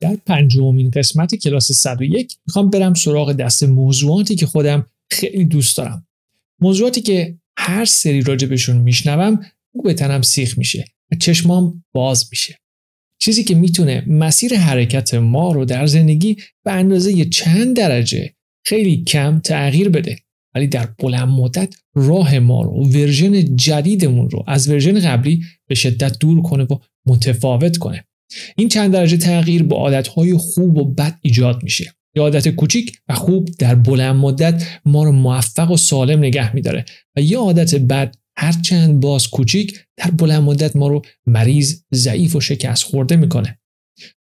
در پنجمین قسمت کلاس 101 می‌خوام برم سراغ دسته موضوعاتی که خودم خیلی دوست دارم. موضوعاتی که هر سری راجبشون میشنوم مو به تنم سیخ میشه و چشمام باز میشه. چیزی که می‌تونه مسیر حرکت ما رو در زندگی به اندازه چند درجه خیلی کم تغییر بده ولی در بلند مدت راه ما رو version جدیدمون رو از version قبلی به شدت دور کنه و متفاوت کنه. این چند درجه تغییر با عادتهای خوب و بد ایجاد میشه. یه عادت کوچیک و خوب در بلند مدت ما رو موفق و سالم نگه میداره و یه عادت بد هرچند باز کوچیک در بلند مدت ما رو مریض ضعیف و شکست خورده می‌کنه.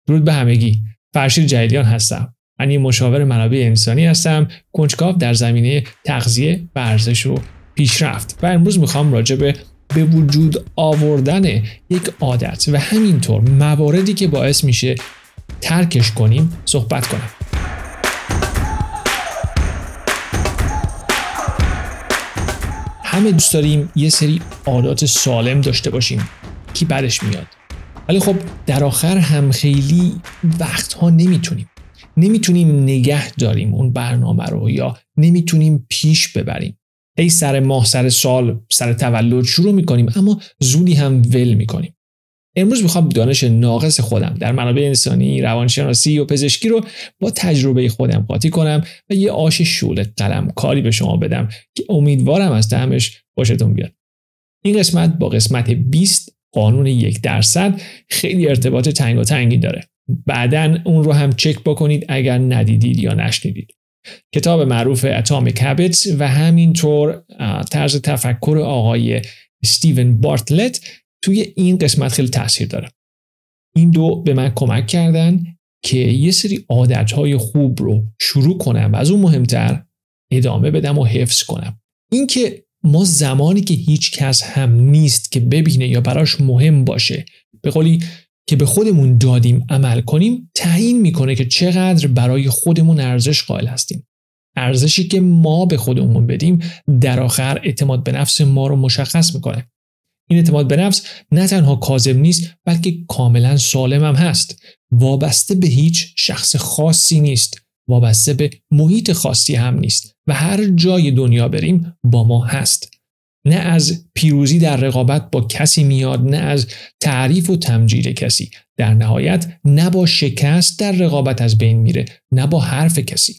درود به همگی. فرشید جلیلیان هستم. من یه مشاور منابع انسانی هستم. کنجکاو در زمینه تغذیه ورزش و پیشرفت. و امروز می‌خوام راجع به به وجود آوردن یک عادت و همینطور مواردی که باعث میشه ترکش کنیم صحبت کنم. همه دوست داریم یه سری عادات سالم داشته باشیم کی برش میاد. ولی خب در آخر هم خیلی وقتها نمی‌تونیم. نمی‌تونیم نگه داریم اون برنامه رو یا نمی‌تونیم پیش ببریم. ای سر ماه سر سال سر تولد شروع می‌کنیم اما زودی هم ول می‌کنیم. امروز می‌خوام دانش ناقص خودم در منابع انسانی روانشناسی و پزشکی رو با تجربه خودم قاطی کنم و یه آش شول قلم کاری به شما بدم که امیدوارم از دهمش باشتون بیاد. این قسمت با قسمت 20 قانون یک درصد خیلی ارتباط تنگ و تنگی داره. بعدا اون رو هم چک بکنید اگر ندیدید یا نشنیدید. کتاب معروف اتامیک هابیتس و همینطور طرز تفکر آقای استیون بارتلت توی این قسمت خیلی تاثیر داره. این دو به من کمک کردن که یه سری عادتهای خوب رو شروع کنم و از اون مهمتر ادامه بدم و حفظ کنم. اینکه ما زمانی که هیچ کس هم نیست که ببینه یا براش مهم باشه به قولی که به خودمون دادیم عمل کنیم تعیین می‌کنه که چقدر برای خودمون ارزش قائل هستیم. ارزشی که ما به خودمون بدیم در آخر اعتماد به نفس ما رو مشخص می‌کنه. این اعتماد به نفس نه تنها کاذب نیست بلکه کاملا سالم هم هست. وابسته به هیچ شخص خاصی نیست. وابسته به محیط خاصی هم نیست. و هر جای دنیا بریم با ما هست. نه از پیروزی در رقابت با کسی میاد نه از تعریف و تمجید کسی. در نهایت نه با شکست در رقابت از بین میره نه با حرف کسی.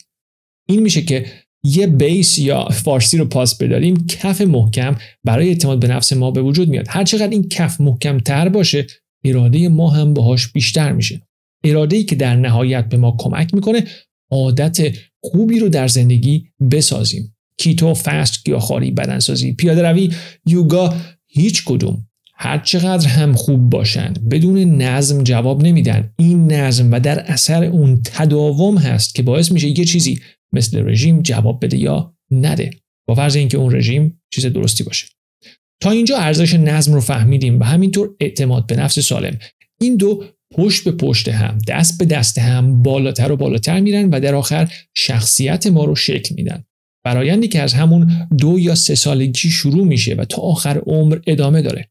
این میشه که یه بیس یا فارسی رو پاس بداریم کف محکم برای اعتماد به نفس ما به وجود میاد. هر چقدر این کف محکم تر باشه اراده ما هم باهاش بیشتر میشه. اراده ای که در نهایت به ما کمک می‌کنه عادت خوبی رو در زندگی بسازیم. کیتو فست گیاهخواری بدنسازی. پیاده روی یوگا هیچ کدوم هر چقدر هم خوب باشن بدون نظم جواب نمیدن. این نظم و در اثر اون تداوم هست که باعث میشه یه چیزی مثل رژیم جواب بده یا نده. با فرض اینکه اون رژیم چیز درستی باشه. تا اینجا ارزش نظم رو فهمیدیم و همینطور اعتماد به نفس سالم. این دو پشت به پشت هم دست به دست هم بالاتر و بالاتر میرن و در آخر شخصیت ما رو شکل میدن. برایندی که از همون دو یا سه سالگی شروع میشه و تا آخر عمر ادامه داره.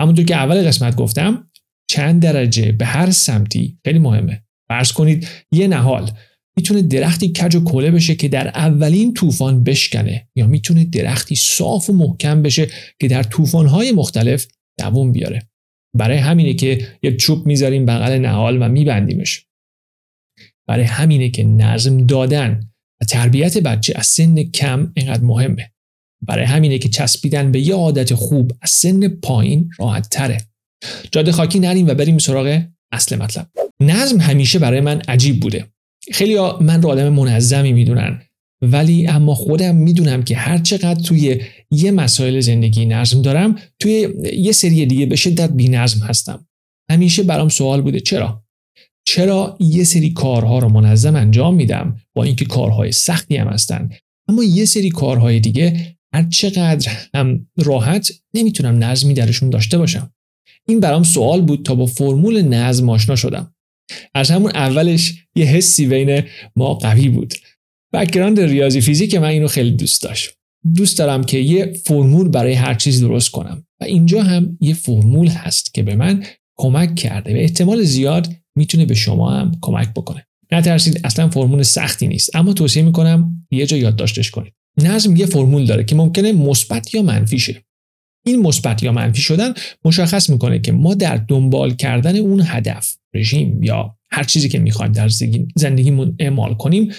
همونطور که اول قسمت گفتم چند درجه به هر سمتی خیلی مهمه. فرض کنید یه نهال می‌تونه درختی کج و کله بشه که در اولین طوفان بشکنه یا می‌تونه درختی صاف و محکم بشه که در طوفانهای مختلف دووم بیاره. برای همینه که یک چوب می‌ذاریم بغل نهال و میبندیمش. برای همینه که نظم دادن تربیت بچه از سن کم اینقدر مهمه. برای همینه که چسبیدن به یه عادت خوب از سن پایین راحت تره. جاده خاکی نریم و بریم سراغ اصل مطلب. نظم همیشه برای من عجیب بوده. خیلی من رو آدم منظمی می‌دونن. ولی اما خودم می‌دونم که هر چقدر توی یه مسائل زندگی نظم دارم توی یه سری دیگه به شدت بی نظم هستم. همیشه برام سوال بوده چرا؟ چرا یه سری کارها رو منظم انجام میدم با اینکه کارهای سختی هم هستن؟ اما یه سری کارهای دیگه هر چقدر هم راحت نمی‌تونم نظمی درشون داشته باشم. این برام سوال بود تا با فرمول نظم آشنا شدم. از همون اولش یه حسی بین ما قوی بود. background ریاضی فیزیک من اینو خیلی دوست داشت. دوست دارم که یه فرمول برای هر چیز درست کنم. و اینجا هم یه فرمول هست که به من کمک کرده. و احتمال زیاد می‌تونه به شما هم کمک بکنه. نترسید اصلا فرمول سختی نیست. اما توصیه می‌کنم یه جا یادداشتش کنید. نظم یه فرمول داره که ممکنه مثبت یا منفی شه. این مثبت یا منفی شدن مشخص می‌کنه که ما در دنبال کردن اون هدف رژیم یا هر چیزی که می‌خوایم در زندگیمون اعمال کنیم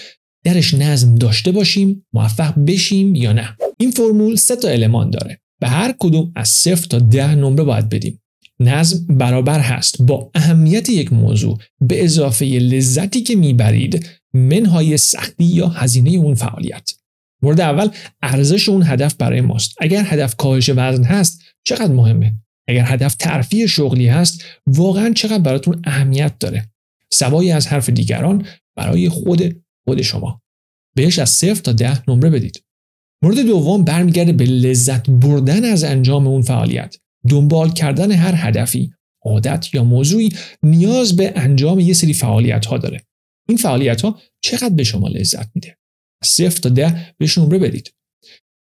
درش نظم داشته باشیم موفق بشیم یا نه. این فرمول سه تا المان داره. به هر کدوم از صفر تا ده نمره باید بدیم. نظم برابر هست. با اهمیت یک موضوع به اضافه لذتی که می‌برید منهای سختی یا هزینه اون فعالیت. مورد اول ارزش اون هدف برای ماست. اگر هدف کاهش وزن هست چقدر مهمه؟ اگر هدف ترفیع شغلی هست واقعا چقدر براتون اهمیت داره؟ سوایی از حرف دیگران برای خود خود شما. بهش از صفر تا ده نمره بدید. مورد دوم برمیگرده به لذت بردن از انجام اون فعالیت. دنبال کردن هر هدفی عادت یا موضوعی نیاز به انجام یه سری فعالیت ها داره. این فعالیت ها چقدر به شما لذت میده؟ صفر تا ده بهش نمره بدید.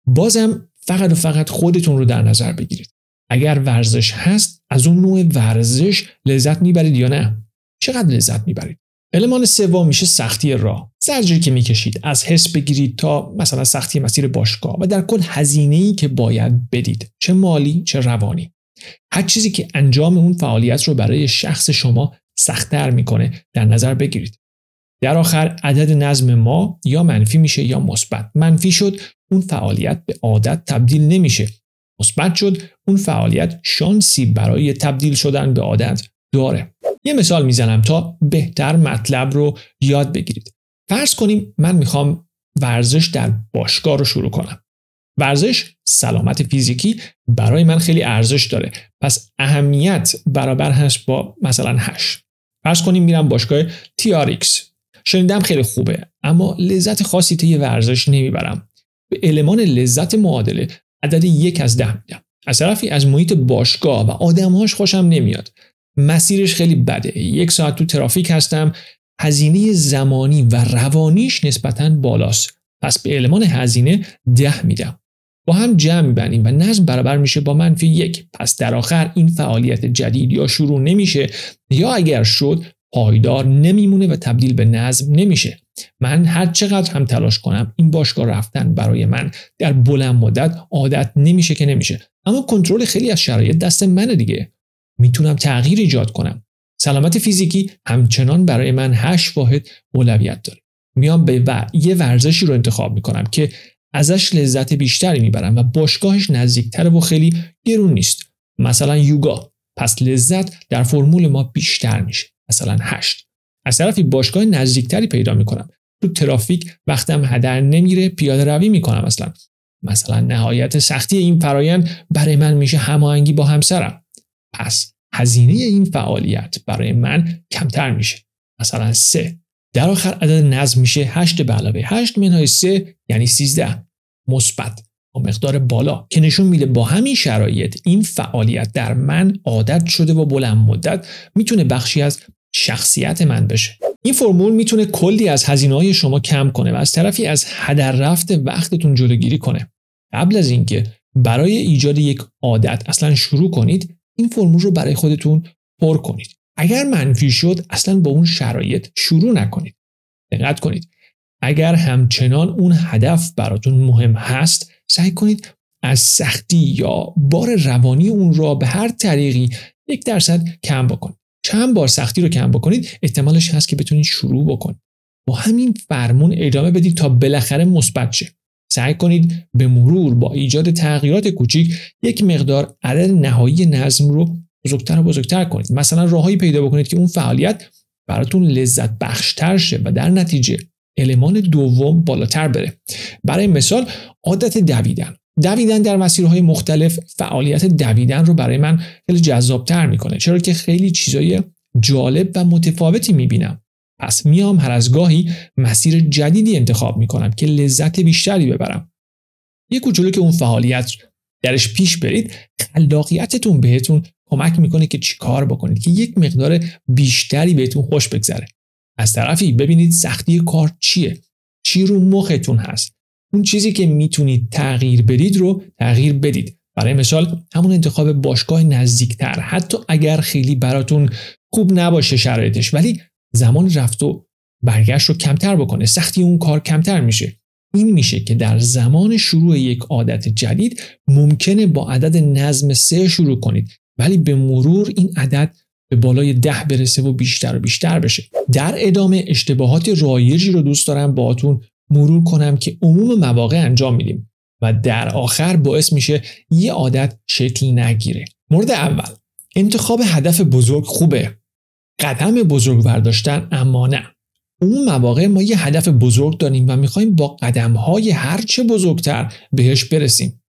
بازم فقط و فقط خودتون رو در نظر بگیرید. اگر ورزش هست از اون نوع ورزش لذت می‌برید یا نه؟ چقدر لذت می‌برید؟ المان سوم میشه سختی راه. زجری که می‌کشید از حس بگیرید تا مثلا سختی مسیر باشگاه و در کل هزینه ای که باید بدید چه مالی چه روانی. هر چیزی که انجام اون فعالیت رو برای شخص شما سختتر می‌کنه در نظر بگیرید. در آخر عدد نظم ما یا منفی میشه یا مثبت. منفی شد اون فعالیت به عادت تبدیل نمیشه. مثبت شد اون فعالیت شانسی برای تبدیل شدن به عادت داره. یه مثال می‌زنم تا بهتر مطلب رو یاد بگیرید. فرض کنیم من می‌خوام ورزش در باشگاه رو شروع کنم. ورزش سلامت فیزیکی برای من خیلی ارزش داره. پس اهمیت برابر هست با مثلا 8 فرض کنیم میرم باشگاه TRX شنیدم خیلی خوبه اما لذت خاصی طی ورزش نمی‌برم. به المان لذت معادله عدد یک از ده میدم. از طرفی از محیط باشگاه و آدمهاش خوشم نمیاد. مسیرش خیلی بده. یک ساعت تو ترافیک هستم هزینه زمانی و روانیش نسبتا بالاست. پس به المان هزینه ده میدم. با هم جمع میبندیم و نظم برابر میشه با منفی یک. پس در آخر این فعالیت جدید یا شروع نمیشه یا اگر شد پایدار نمیمونه و تبدیل به نظم نمیشه. من هر چقدر هم تلاش کنم این باشگاه رفتن برای من در بلند مدت عادت نمیشه که نمیشه. اما کنترل خیلی از شرایط دست منه دیگه. می‌تونم تغییر ایجاد کنم. سلامت فیزیکی همچنان برای من هشت واحد اولویت داره. میام به و... یه ورزشی رو انتخاب می‌کنم که ازش لذت بیشتری می‌برم و باشگاهش نزدیکتر و خیلی گرون نیست. مثلا یوگا. پس لذت در فرمول ما بیشتر میشه. مثلا هشت. از طرفی باشگاه نزدیکتری پیدا می‌کنم. تو ترافیک وقتم هدر نمیره پیاده روی می‌کنم مثلا مثلا نهایت سختی این فرایند برای من میشه هماهنگی با همسرم. پس هزینه این فعالیت برای من کمتر میشه. مثلا سه. در آخر عدد نظم میشه 8 به علاوه 8 منهای 3 یعنی 13 مثبت. با مقدار بالا. که نشون میده با همین شرایط این فعالیت در من عادت شده و بلند مدت می‌تونه بخشی از شخصیت من بشه. این فرمول می‌تونه کلی از هزینه های شما کم کنه و از طرفی از هدر رفت وقتتون جلوگیری کنه. قبل از اینکه برای ایجاد یک عادت اصلا شروع کنید این فرمول رو برای خودتون پر کنید. اگر منفی شد اصلا با اون شرایط شروع نکنید. دقت کنید. اگر همچنان اون هدف براتون مهم هست سعی کنید از سختی یا بار روانی اون را به هر طریقی یک درصد کم بکنید. چند بار سختی رو کم بکنید احتمالش هست که بتونید شروع بکنید. با همین فرمون ادامه بدید تا بالاخره مثبت شه. سعی کنید به مرور با ایجاد تغییرات کوچیک یک مقدار عدد نهایی نظم رو بزرگتر و بزرگتر کنید. مثلا راههایی پیدا بکنید که اون فعالیت براتون لذت بخشتر شه و در نتیجه المان دوم بالاتر بره. برای مثال عادت دویدن. دویدن در مسیرهای مختلف فعالیت دویدن رو برای من خیلی جذابتر می‌کنه چرا که خیلی چیزای جالب و متفاوتی می‌بینم. پس میام هر از گاهی مسیر جدیدی انتخاب می‌کنم که لذت بیشتری ببرم. یه کوچولو که اون فعالیت درش پیش برید خلاقیتتون بهتون کمک می‌کنه که چیکار بکنید که یک مقدار بیشتری بهتون خوش بگذره. از طرفی ببینید سختی کار چیه چی رو مختون هست. اون چیزی که می‌تونید تغییر بدید رو تغییر بدید. برای مثال همون انتخاب باشگاه نزدیکتر. حتی اگر خیلی براتون خوب نباشه شرایطش ولی زمان رفت و برگشت رو کمتر بکنه. سختی اون کار کمتر میشه. این میشه که در زمان شروع یک عادت جدید ممکنه با عدد نظم سه شروع کنید. ولی به مرور این عدد به بالای ده برسه و بیشتر و بیشتر بشه. در ادامه اشتباهات رایجی رو دوست دارم باهاتون مرور کنم که عموم مواقع انجام میدیم و در آخر باعث میشه یه عادت شکل نگیره. مورد اول انتخاب هدف بزرگ خوبه. قدم بزرگ برداشتن اما نه. اون مواقع ما یه هدف بزرگ داریم و می‌خوایم با قدم های هرچه بزرگتر بهش برسیم.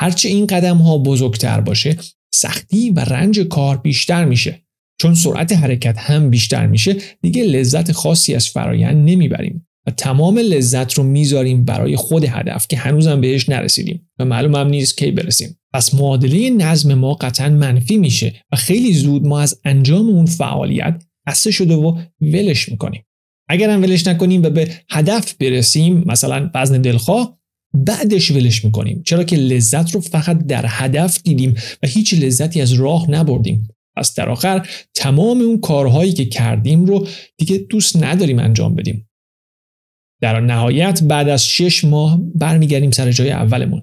هرچه این قدم ها بزرگتر باشه سختی و رنج کار بیشتر میشه. چون سرعت حرکت هم بیشتر میشه دیگه لذت خاصی از فرایند نمی‌بریم و تمام لذت رو می‌ذاریم برای خود هدف که هنوزم بهش نرسیدیم و معلوم نیست کی برسیم. پس معادله نظم ما قطعا منفی میشه و خیلی زود ما از انجام اون فعالیت خسته شده و ولش می‌کنیم. اگر هم ولش نکنیم و به هدف برسیم مثلا وزن دلخواه بعدش ولش می‌کنیم. چرا که لذت رو فقط در هدف دیدیم و هیچ لذتی از راه نبردیم. پس در آخر تمام اون کارهایی که کردیم رو دیگه دوست نداریم انجام بدیم. در نهایت بعد از شش ماه برمیگردیم سر جای اولمون.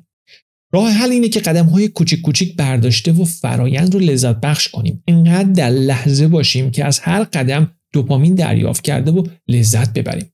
راه حل اینه که قدم های کوچیک کوچیک برداشته و فرایند رو لذت بخش کنیم. اینقدر در لحظه باشیم که از هر قدم دوپامین دریافت کرده و لذت ببریم.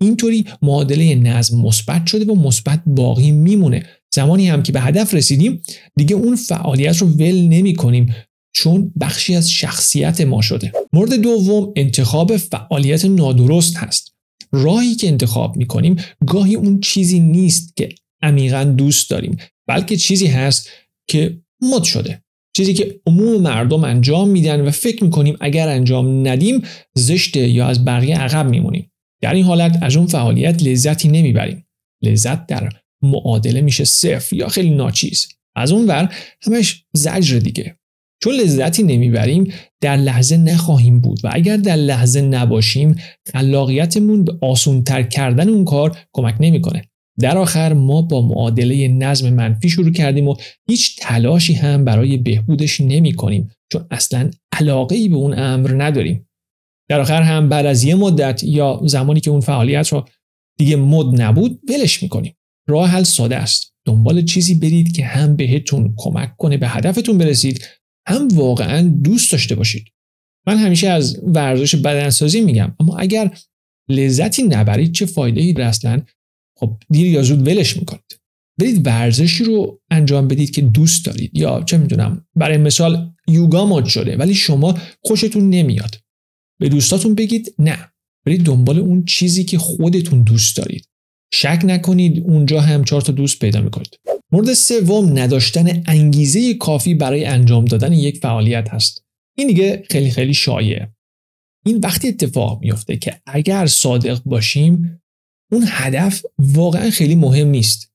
اینطوری معادله نظم مثبت شده و مثبت باقی میمونه. زمانی هم که به هدف رسیدیم دیگه اون فعالیت رو ول نمی کنیم چون بخشی از شخصیت ما شده. مورد دوم انتخاب فعالیت نادرست هست. راهی که انتخاب می کنیم گاهی اون چیزی نیست که عمیقا دوست داریم. بلکه چیزی هست که مد شده. چیزی که عموم مردم انجام میدن و فکر می‌کنیم اگر انجام ندیم زشته یا از بقیه عقب میمونیم. در این حالت از اون فعالیت لذتی نمی‌بریم. لذت در معادله میشه صفر یا خیلی ناچیز. از اون ور همش زجر دیگه. چون لذتی نمی‌بریم در لحظه نخواهیم بود و اگر در لحظه نباشیم خلاقیتمون به آسونتر کردن اون کار کمک نمی‌کنه. در آخر ما با معادله نظم منفی شروع کردیم و هیچ تلاشی هم برای بهبودش نمی کنیم چون اصلا علاقه ای به اون امر نداریم. در آخر هم بعد از یه مدت یا زمانی که اون فعالیت رو دیگه مد نبود ولش می‌کنیم. راه حل ساده است. دنبال چیزی برید که هم بهتون کمک کنه به هدفتون برسید هم واقعا دوست داشته باشید. من همیشه از ورزش بدنسازی میگم اما اگر لذتی نبرید چه فایده ای اصلا خب دیر یا زود ولش می‌کنید. برید ورزشی رو انجام بدید که دوست دارید یا چه می‌دونم برای مثال یوگا مد شده ولی شما خوشتون نمیاد. به دوستاتون بگید نه برید دنبال اون چیزی که خودتون دوست دارید. شک نکنید اونجا هم چهار تا دوست پیدا می‌کنید. مورد سوم نداشتن انگیزه کافی برای انجام دادن یک فعالیت هست. این دیگه خیلی خیلی شایعه. این وقتی اتفاق میفته که اگر صادق باشیم اون هدف واقعا خیلی مهم نیست.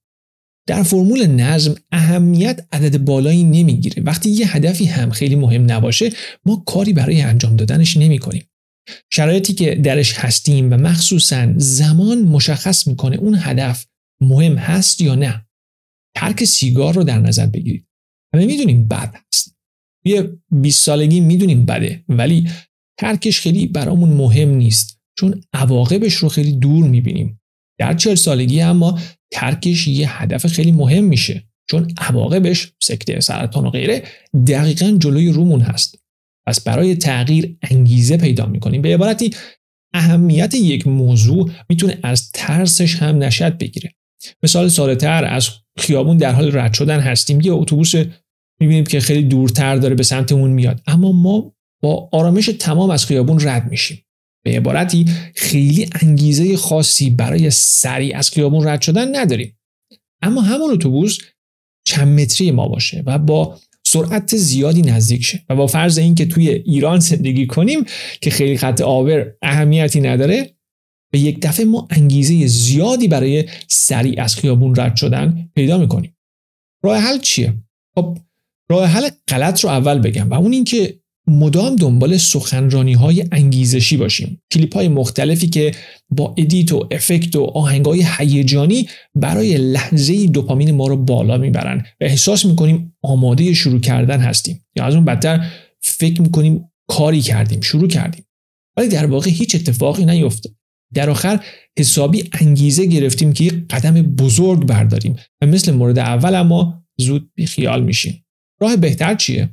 در فرمول نظم اهمیت عدد بالایی نمی‌گیره. وقتی یه هدفی هم خیلی مهم نباشه ما کاری برای انجام دادنش نمی کنیم شرایطی که درش هستیم و مخصوصا زمان مشخص می‌کنه اون هدف مهم هست یا نه. ترک سیگار رو در نظر بگیرید. همه می‌دونیم بد هست. یه 20 سالگی می‌دونیم بده ولی ترکش خیلی برامون مهم نیست. چون عواقبش رو خیلی دور می‌بینیم. در چهل سالگی اما ترکش یه هدف خیلی مهم میشه. چون عواقبش سکته سرطان و غیره دقیقا جلوی رومون هست. پس برای تغییر انگیزه پیدا می‌کنیم. به عبارتی اهمیت یک موضوع می‌تونه از ترسش هم نشد بگیره. مثال ساده تر از خیابون در حال رد شدن هستیم. یه اتوبوس می‌بینیم که خیلی دورتر داره به سمتمون میاد. اما ما با آرامش تمام از خیابون رد میشیم. به عبارتی خیلی انگیزه خاصی برای سریع از خیابون رد شدن نداریم. اما همون اتوبوس چند متری ما باشه و با سرعت زیادی نزدیک شه و با فرض اینکه توی ایران زندگی کنیم که خیلی خط آور اهمیتی نداره به یک دفعه ما انگیزه زیادی برای سریع از خیابون رد شدن پیدا می‌کنیم. راه حل چیه؟ خب راه حل غلط رو اول بگم و اون اینکه مدام دنبال سخنرانی های انگیزشی باشیم. کلیپ های مختلفی که با ادیت و افکت و آهنگ های هیجانی برای لحظه دوپامین ما رو بالا می‌برن و احساس می‌کنیم آماده شروع کردن هستیم. یا از اون بدتر فکر می‌کنیم کاری کردیم شروع کردیم. ولی در واقع هیچ اتفاقی نیفتاد در آخر حسابی انگیزه گرفتیم که یک قدم بزرگ برداریم و مثل مورد اول اما زود بیخیال میشیم. راه بهتر چیه؟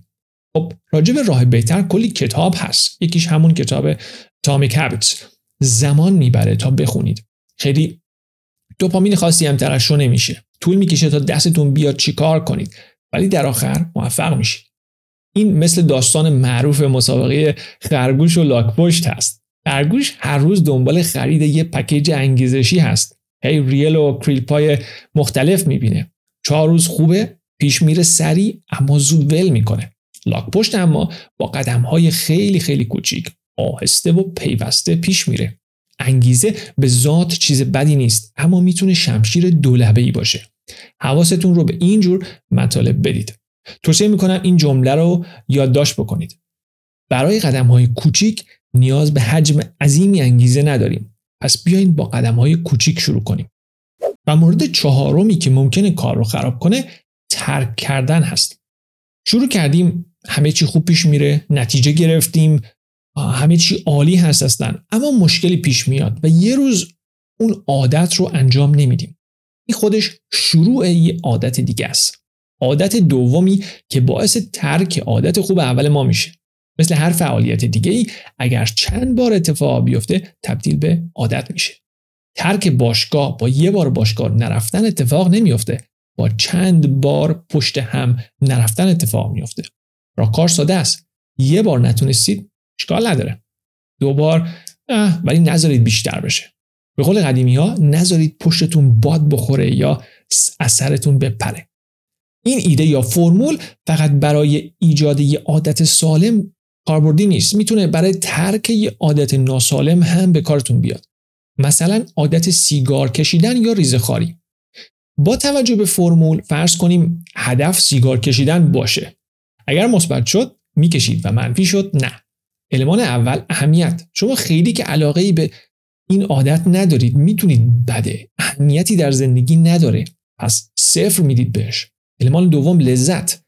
خب راجع به راه بهتر کلی کتاب هست. یکیش همون کتاب تامیک هابیتس زمان می‌بره تا بخونید. خیلی دوپامین خاصی هم ترشح نمیشه. طول می‌کشه تا دستتون بیاد چیکار کنید. ولی در آخر موفق میشید. این مثل داستان معروف مسابقه خرگوش و لاکپشت هست. خرگوش هر روز دنبال خرید یه پکیج انگیزشی هست. هی ریل و کریل پای مختلف می‌بینه. چهار روز خوبه پیش میره سریع اما زود ول می‌کنه. لاکپشت اما با قدم های خیلی خیلی کوچیک آهسته و پیوسته پیش میره. انگیزه به ذات چیز بدی نیست اما می‌تونه شمشیر دولبه ای باشه. حواستون رو به این جور مطالب بدید. توصیه می‌کنم این جمله رو یادداشت بکنید. برای قدم های کوچیک نیاز به حجم عظیمی انگیزه نداریم. پس بیاین با قدم های کوچیک شروع کنیم. و مورد چهارمی که ممکنه کار رو خراب کنه ترک کردن هست. شروع کردیم همه چی خوب پیش میره نتیجه گرفتیم همه چی عالی هست هستن اما مشکلی پیش میاد و یه روز اون عادت رو انجام نمیدیم. این خودش شروع یه عادت دیگه است. عادت دومی که باعث ترک عادت خوب اول ما میشه. مثل هر فعالیت دیگه ای اگر چند بار اتفاق بیفته تبدیل به عادت میشه. ترک باشگاه با یه بار باشگاه نرفتن اتفاق نمیفته. با چند بار پشت هم نرفتن اتفاق میفته. راهکار ساده است. یه بار نتونستید اشکال نداره. دو بار ولی نذارید بیشتر بشه. به قول قدیمی ها نذارید پشتتون باد بخوره یا اثرتون بپره. این ایده یا فرمول فقط برای ایجاد یه عادت سالم کاربردی نیست. می‌تونه برای ترک یه عادت ناسالم هم به کارتون بیاد. مثلا عادت سیگار کشیدن یا ریزخاری با توجه به فرمول فرض کنیم هدف سیگار کشیدن باشه. اگر مثبت شد می‌کشید و منفی شد نه. المان اول اهمیت. شما خیلی که علاقه ای به این عادت ندارید می‌تونید بده. اهمیتی در زندگی نداره. پس صفر می‌دید بهش. المان دوم لذت.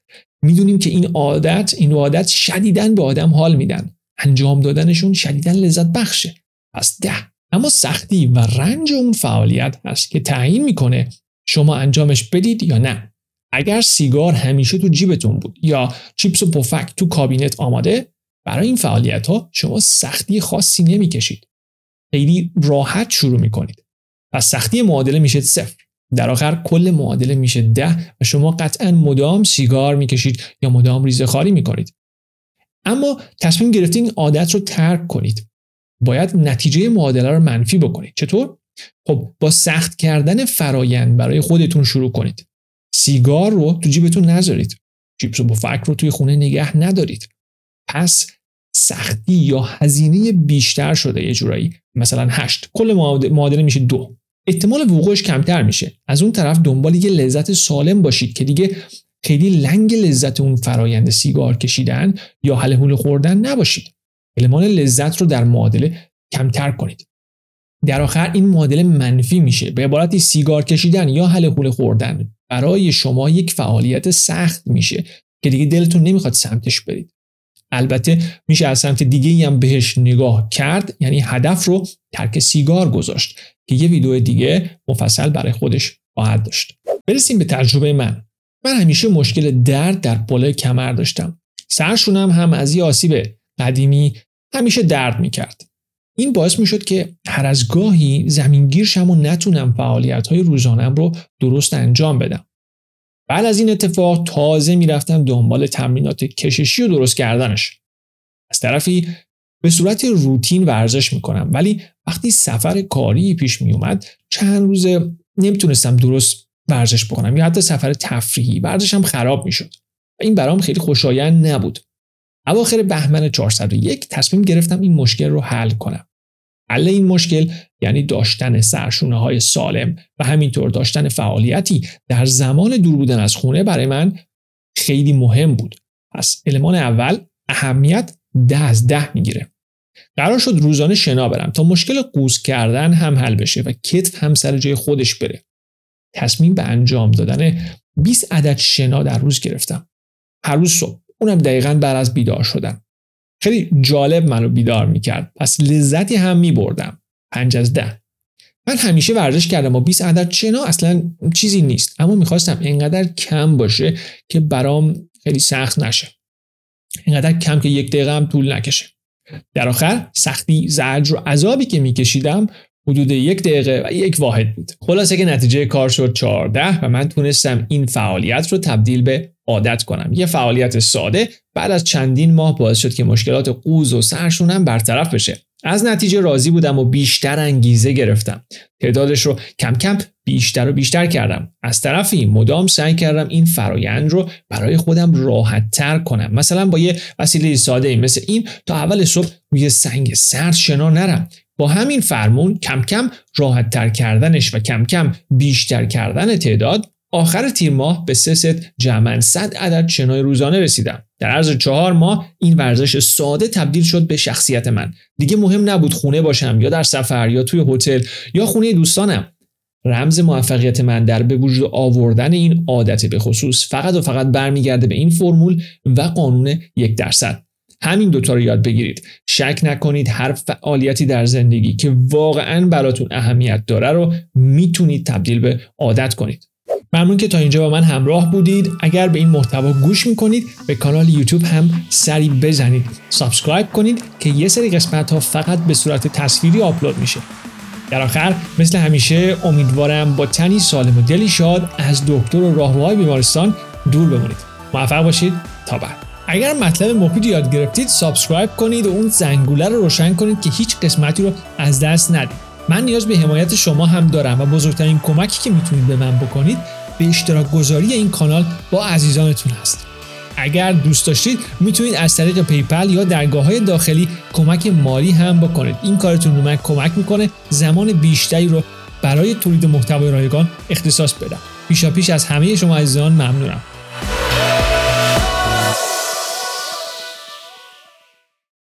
می‌دونیم که این عادت این عادت شدیدن به آدم حال میدن. انجام دادنشون شدیدن لذت بخشه. پس ده. اما سختی و رنج اون فعالیت هست که تعیین می‌کنه شما انجامش بدید یا نه. اگر سیگار همیشه تو جیبتون بود یا چیپس و پفک تو کابینت آماده برای این فعالیت ها شما سختی خاصی نمی‌کشید. خیلی راحت شروع می‌کنید. و سختی معادله میشه صفر. در آخر کل معادله میشه ده و شما قطعا مدام سیگار می‌کشید یا مدام ریزه خاری می‌کنید. اما تصمیم گرفتین عادت رو ترک کنید. باید نتیجه معادله رو منفی بکنید. چطور؟ خب با سخت کردن فرایند برای خودتون شروع کنید. سیگار رو تو جیبتون نذارید. چیپس و بفک رو توی خونه نگه ندارید. پس سختی یا هزینه بیشتر شده یه جورایی. مثلا هشت. کل معادله میشه دو. احتمال وقوعش کمتر میشه. از اون طرف دنبال یه لذت سالم باشید که دیگه خیلی لنگ لذت اون فرایند سیگار کشیدن یا حل خوردن نباشید. المان لذت رو در معادله کمتر کنید. در آخر این معادله منفی میشه. به عبارتی سیگار کشیدن یا حل خوردن. برای شما یک فعالیت سخت میشه که دیگه دلتون نمی‌خواد سمتش برید. البته میشه از سمت دیگه هم بهش نگاه کرد یعنی هدف رو ترک سیگار گذاشت که یه ویدیو دیگه مفصل برای خودش خواهد داشت. برسیم به تجربه من. من همیشه مشکل درد در بالای کمر داشتم. سرشونم هم از یه آسیب قدیمی همیشه درد می‌کرد. این باعث می‌شد که هر از گاهی زمینگیرشم و نتونم فعالیت های روزانم رو درست انجام بدم. بعد از این اتفاق تازه می‌رفتم دنبال تمرینات کششی و درست کردنش. از طرفی به صورت روتین ورزش می‌کنم ولی وقتی سفر کاری پیش میومد چند روزه نمی‌تونستم درست ورزش بکنم یا حتی سفر تفریحی ورزشم خراب می‌شد. و این برام خیلی خوشایند نبود. اواخر بهمن 401 تصمیم گرفتم این مشکل رو حل کنم. حل این مشکل یعنی داشتن سرشونه های سالم و همینطور داشتن فعالیتی در زمان دور بودن از خونه برای من خیلی مهم بود. پس المان اول اهمیت ده از ده می‌گیره. قرار شد روزانه شنا برم تا مشکل قوز کردن هم حل بشه و کتف هم سر جای خودش بره. تصمیم به انجام دادن 20 عدد شنا در روز گرفتم. هر روز صبح. اونم دقیقا بعد از بیدار شدن. خیلی جالب منو بیدار می‌کرد. پس لذتی هم میبردم. پنج از ده. من همیشه ورزش کردم و 20 عدد چنا اصلا چیزی نیست. اما می‌خواستم اینقدر کم باشه که برام خیلی سخت نشه. اینقدر کم که یک دقیقه هم طول نکشه. در آخر سختی زجر و عذابی که میکشیدم حدود یک دقیقه و یک واحد بود. خلاصه که نتیجه کار شد 14 و من تونستم این فعالیت رو تبدیل به عادت کنم. یه فعالیت ساده بعد از چندین ماه باعث شد که مشکلات قوز و سرشونم برطرف بشه. از نتیجه راضی بودم و بیشتر انگیزه گرفتم. تعدادش رو کم کم بیشتر و بیشتر کردم. از طرفی مدام سعی کردم این فرایند رو برای خودم راحت تر کنم. مثلا با یه وسیله ساده مثل این تا اول صبح روی سنگ سرد شنا نرم. با همین فرمون کم کم راحت تر کردنش و کم کم بیشتر کردن تعداد آخر تیر ماه به سه ست جمعا 100 عدد شنای روزانه رسیدم. در عرض چهار ماه این ورزش ساده تبدیل شد به شخصیت من. دیگه مهم نبود خونه باشم یا در سفر یا توی هتل یا خونه دوستانم. رمز موفقیت من در به وجود آوردن این عادت به خصوص فقط و فقط برمیگرده به این فرمول و قانون یک درصد. همین دوتا رو یاد بگیرید. شک نکنید هر فعالیتی در زندگی که واقعا براتون اهمیت داره رو می‌تونید تبدیل به عادت کنید. ممنون که تا اینجا با من همراه بودید. اگر به این محتوا گوش می‌کنید به کانال یوتیوب هم سری بزنید. subscribe کنید که یه سری قسمت ها فقط به صورت تصویری آپلود میشه. در آخر مثل همیشه امیدوارم با تنی سالم و دلی شاد از دکتر و راهروهای بیمارستان دور بمونید. موفق باشید. تا بعد. اگر مطلب مفید یاد گرفتید subscribe کنید و اون زنگوله رو روشن کنید که هیچ قسمتی رو از دست ندید. من نیاز به حمایت شما هم دارم و بزرگترین کمکی که می‌تونید به من بکنید به اشتراک گذاری این کانال با عزیزانتون هست. اگر دوست داشتید می‌تونید از طریق PayPal یا درگاه های داخلی کمک مالی هم بکنید. این کارتون رو من کمک می‌کنه زمان بیشتری رو برای تولید محتوای رایگان اختصاص بدم. پیشا پیش از همه شما عزیزان ممنونم.